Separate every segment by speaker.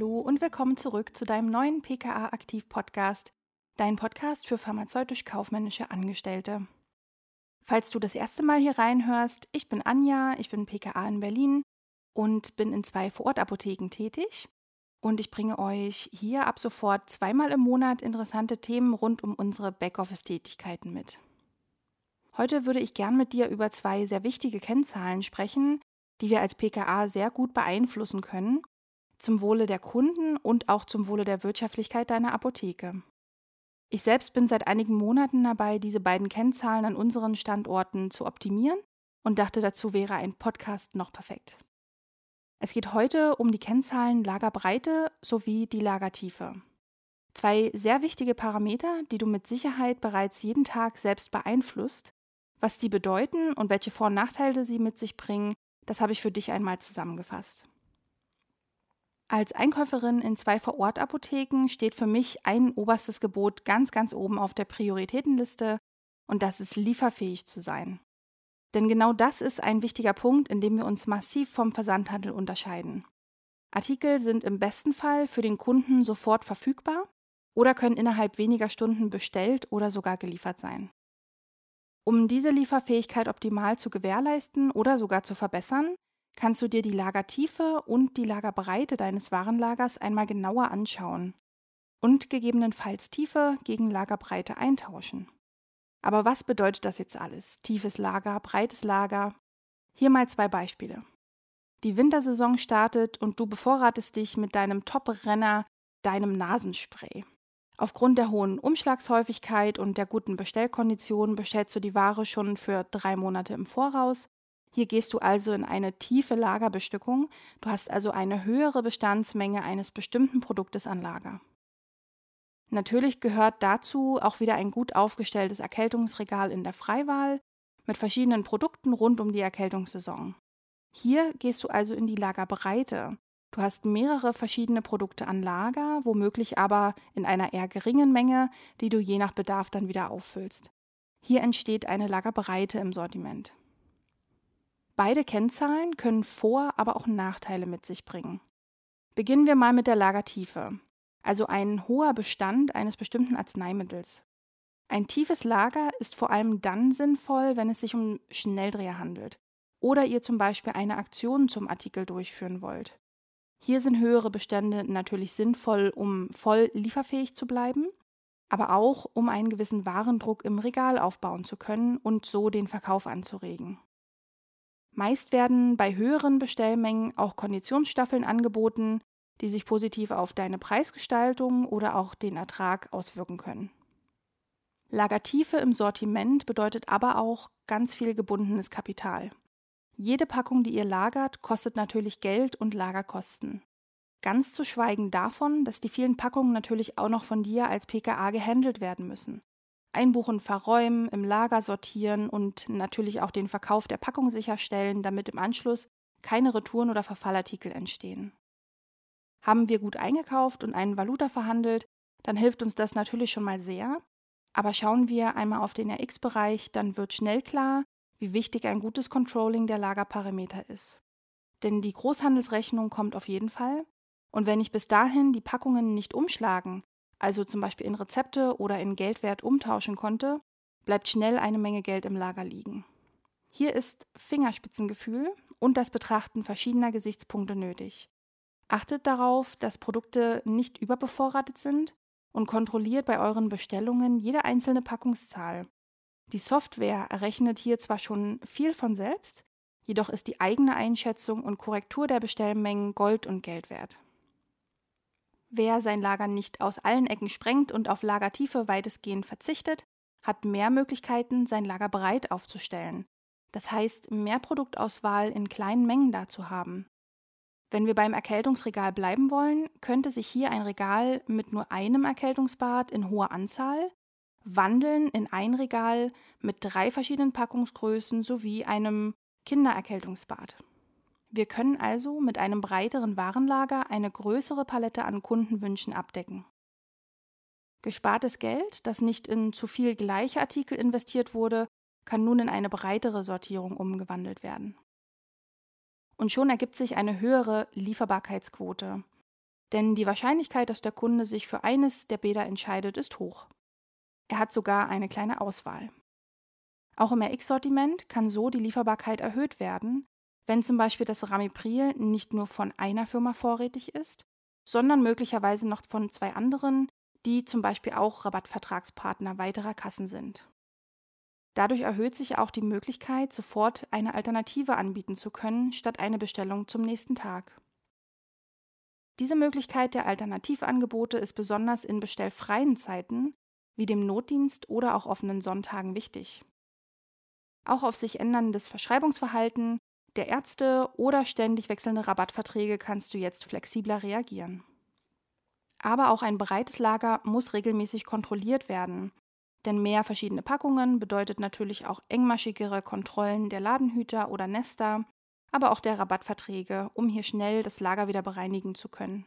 Speaker 1: Hallo und willkommen zurück zu deinem neuen PKA Aktiv Podcast, dein Podcast für pharmazeutisch-kaufmännische Angestellte. Falls du das erste Mal hier reinhörst, ich bin Anja, ich bin PKA in Berlin und bin in zwei Vorortapotheken tätig. Und ich bringe euch hier ab sofort zweimal im Monat interessante Themen rund um unsere Backoffice-Tätigkeiten mit. Heute würde ich gern mit dir über zwei sehr wichtige Kennzahlen sprechen, die wir als PKA sehr gut beeinflussen können zum Wohle der Kunden und auch zum Wohle der Wirtschaftlichkeit deiner Apotheke. Ich selbst bin seit einigen Monaten dabei, diese beiden Kennzahlen an unseren Standorten zu optimieren und dachte, dazu wäre ein Podcast noch perfekt. Es geht heute um die Kennzahlen Lagerbreite sowie die Lagertiefe. Zwei sehr wichtige Parameter, die du mit Sicherheit bereits jeden Tag selbst beeinflusst. Was die bedeuten und welche Vor- und Nachteile sie mit sich bringen, das habe ich für dich einmal zusammengefasst. Als Einkäuferin in zwei Vorortapotheken steht für mich ein oberstes Gebot ganz, ganz oben auf der Prioritätenliste und das ist lieferfähig zu sein. Denn genau das ist ein wichtiger Punkt, in dem wir uns massiv vom Versandhandel unterscheiden. Artikel sind im besten Fall für den Kunden sofort verfügbar oder können innerhalb weniger Stunden bestellt oder sogar geliefert sein. Um diese Lieferfähigkeit optimal zu gewährleisten oder sogar zu verbessern, kannst du dir die Lagertiefe und die Lagerbreite deines Warenlagers einmal genauer anschauen und gegebenenfalls Tiefe gegen Lagerbreite eintauschen. Aber was bedeutet das jetzt alles? Tiefes Lager, breites Lager? Hier mal zwei Beispiele. Die Wintersaison startet und du bevorratest dich mit deinem Top-Renner, deinem Nasenspray. Aufgrund der hohen Umschlagshäufigkeit und der guten Bestellkonditionen bestellst du die Ware schon für drei Monate im Voraus hier gehst du also in eine tiefe Lagerbestückung. Du hast also eine höhere Bestandsmenge eines bestimmten Produktes an Lager. Natürlich gehört dazu auch wieder ein gut aufgestelltes Erkältungsregal in der Freiwahl mit verschiedenen Produkten rund um die Erkältungssaison. Hier gehst du also in die Lagerbreite. Du hast mehrere verschiedene Produkte an Lager, womöglich aber in einer eher geringen Menge, die du je nach Bedarf dann wieder auffüllst. Hier entsteht eine Lagerbreite im Sortiment. Beide Kennzahlen können Vor-, aber auch Nachteile mit sich bringen. Beginnen wir mal mit der Lagertiefe, also ein hoher Bestand eines bestimmten Arzneimittels. Ein tiefes Lager ist vor allem dann sinnvoll, wenn es sich um Schnelldreher handelt oder ihr zum Beispiel eine Aktion zum Artikel durchführen wollt. Hier sind höhere Bestände natürlich sinnvoll, um voll lieferfähig zu bleiben, aber auch um einen gewissen Warendruck im Regal aufbauen zu können und so den Verkauf anzuregen. Meist werden bei höheren Bestellmengen auch Konditionsstaffeln angeboten, die sich positiv auf deine Preisgestaltung oder auch den Ertrag auswirken können. Lagertiefe im Sortiment bedeutet aber auch ganz viel gebundenes Kapital. Jede Packung, die ihr lagert, kostet natürlich Geld und Lagerkosten. Ganz zu schweigen davon, dass die vielen Packungen natürlich auch noch von dir als PKA gehandelt werden müssen. Einbuchen, verräumen, im Lager sortieren und natürlich auch den Verkauf der Packung sicherstellen, damit im Anschluss keine Retouren oder Verfallartikel entstehen. Haben wir gut eingekauft und einen Valuta verhandelt, dann hilft uns das natürlich schon mal sehr. Aber schauen wir einmal auf den RX-Bereich, dann wird schnell klar, wie wichtig ein gutes Controlling der Lagerparameter ist. Denn die Großhandelsrechnung kommt auf jeden Fall. Und wenn ich bis dahin die Packungen nicht umschlagen, also zum Beispiel in Rezepte oder in Geldwert umtauschen konnte, bleibt schnell eine Menge Geld im Lager liegen. Hier ist Fingerspitzengefühl und das Betrachten verschiedener Gesichtspunkte nötig. Achtet darauf, dass Produkte nicht überbevorratet sind und kontrolliert bei euren Bestellungen jede einzelne Packungszahl. Die Software errechnet hier zwar schon viel von selbst, jedoch ist die eigene Einschätzung und Korrektur der Bestellmengen Gold und Geld wert. Wer sein Lager nicht aus allen Ecken sprengt und auf Lagertiefe weitestgehend verzichtet, hat mehr Möglichkeiten, sein Lager breit aufzustellen. Das heißt, mehr Produktauswahl in kleinen Mengen da zu haben. Wenn wir beim Erkältungsregal bleiben wollen, könnte sich hier ein Regal mit nur einem Erkältungsbad in hoher Anzahl wandeln in ein Regal mit drei verschiedenen Packungsgrößen sowie einem Kindererkältungsbad. Wir können also mit einem breiteren Warenlager eine größere Palette an Kundenwünschen abdecken. Gespartes Geld, das nicht in zu viel gleiche Artikel investiert wurde, kann nun in eine breitere Sortierung umgewandelt werden. Und schon ergibt sich eine höhere Lieferbarkeitsquote. Denn die Wahrscheinlichkeit, dass der Kunde sich für eines der Bäder entscheidet, ist hoch. Er hat sogar eine kleine Auswahl. Auch im RX-Sortiment kann so die Lieferbarkeit erhöht werden, wenn zum Beispiel das Ramipril nicht nur von einer Firma vorrätig ist, sondern möglicherweise noch von zwei anderen, die zum Beispiel auch Rabattvertragspartner weiterer Kassen sind. Dadurch erhöht sich auch die Möglichkeit, sofort eine Alternative anbieten zu können, statt eine Bestellung zum nächsten Tag. Diese Möglichkeit der Alternativangebote ist besonders in bestellfreien Zeiten, wie dem Notdienst oder auch offenen Sonntagen wichtig. Auch auf sich änderndes Verschreibungsverhalten der Ärzte oder ständig wechselnde Rabattverträge kannst du jetzt flexibler reagieren. Aber auch ein breites Lager muss regelmäßig kontrolliert werden, denn mehr verschiedene Packungen bedeutet natürlich auch engmaschigere Kontrollen der Ladenhüter oder Nester, aber auch der Rabattverträge, um hier schnell das Lager wieder bereinigen zu können.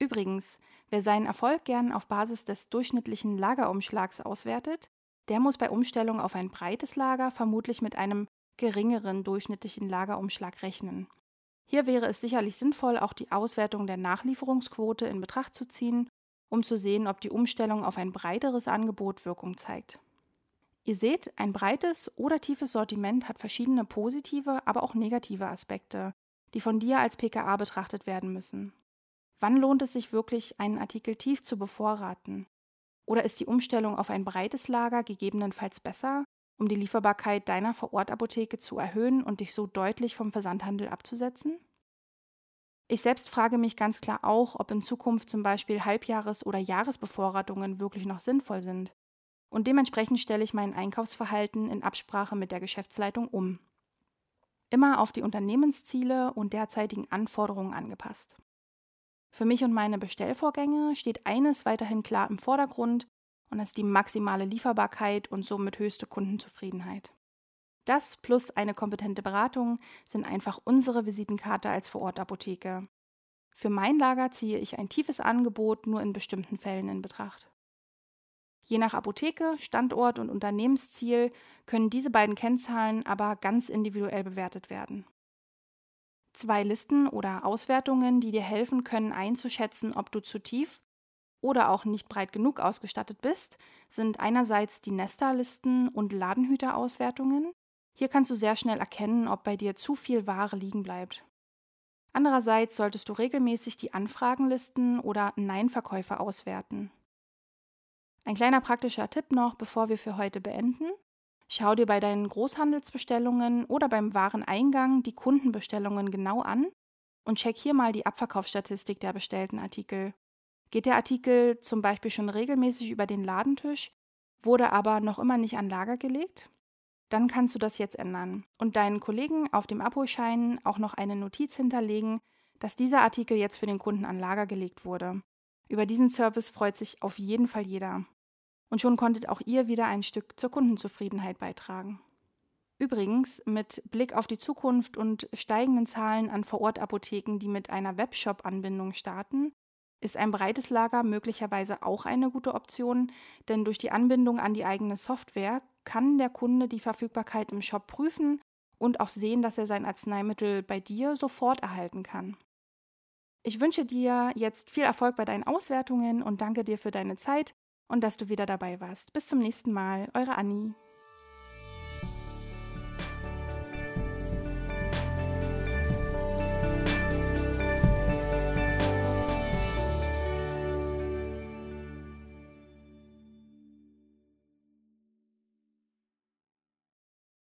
Speaker 1: Übrigens, wer seinen Erfolg gern auf Basis des durchschnittlichen Lagerumschlags auswertet, der muss bei Umstellung auf ein breites Lager vermutlich mit einem geringeren durchschnittlichen Lagerumschlag rechnen. Hier wäre es sicherlich sinnvoll, auch die Auswertung der Nachlieferungsquote in Betracht zu ziehen um zu sehen, ob die Umstellung auf ein breiteres Angebot Wirkung zeigt. Ihr seht, ein breites oder tiefes Sortiment hat verschiedene positive, aber auch negative Aspekte, die von dir als PKA betrachtet werden müssen. Wann lohnt es sich wirklich, einen Artikel tief zu bevorraten? Oder ist die Umstellung auf ein breites Lager gegebenenfalls besser, um die Lieferbarkeit deiner Vorortapotheke zu erhöhen und dich so deutlich vom Versandhandel abzusetzen? Ich selbst frage mich ganz klar auch, ob in Zukunft zum Beispiel Halbjahres- oder Jahresbevorratungen wirklich noch sinnvoll sind. Und dementsprechend stelle ich mein Einkaufsverhalten in Absprache mit der Geschäftsleitung um. Immer auf die Unternehmensziele und derzeitigen Anforderungen angepasst. Für mich und meine Bestellvorgänge steht eines weiterhin klar im Vordergrund und das ist die maximale Lieferbarkeit und somit höchste Kundenzufriedenheit. Das plus eine kompetente Beratung sind einfach unsere Visitenkarte als Vorortapotheke. Für mein Lager ziehe ich ein tiefes Angebot nur in bestimmten Fällen in Betracht. Je nach Apotheke, Standort und Unternehmensziel können diese beiden Kennzahlen aber ganz individuell bewertet werden. Zwei Listen oder Auswertungen, die dir helfen können einzuschätzen, ob du zu tief oder auch nicht breit genug ausgestattet bist, sind einerseits die Nesta-Listen und Ladenhüter-Auswertungen hier kannst du sehr schnell erkennen, ob bei dir zu viel Ware liegen bleibt. Andererseits solltest du regelmäßig die Anfragenlisten oder Nein-Verkäufe auswerten. Ein kleiner praktischer Tipp noch, bevor wir für heute beenden. Schau dir bei deinen Großhandelsbestellungen oder beim Wareneingang die Kundenbestellungen genau an und check hier mal die Abverkaufsstatistik der bestellten Artikel. Geht der Artikel zum Beispiel schon regelmäßig über den Ladentisch, wurde aber noch immer nicht an Lager gelegt? dann kannst du das jetzt ändern und deinen Kollegen auf dem Abholschein auch noch eine Notiz hinterlegen, dass dieser Artikel jetzt für den Kunden an Lager gelegt wurde. Über diesen Service freut sich auf jeden Fall jeder. Und schon konntet auch ihr wieder ein Stück zur Kundenzufriedenheit beitragen. Übrigens, mit Blick auf die Zukunft und steigenden Zahlen an Vorortapotheken, die mit einer Webshop-Anbindung starten, ist ein breites Lager möglicherweise auch eine gute Option, denn durch die Anbindung an die eigene Software kann der Kunde die Verfügbarkeit im Shop prüfen und auch sehen, dass er sein Arzneimittel bei dir sofort erhalten kann. Ich wünsche dir jetzt viel Erfolg bei deinen Auswertungen und danke dir für deine Zeit und dass du wieder dabei warst. Bis zum nächsten Mal, eure Annie.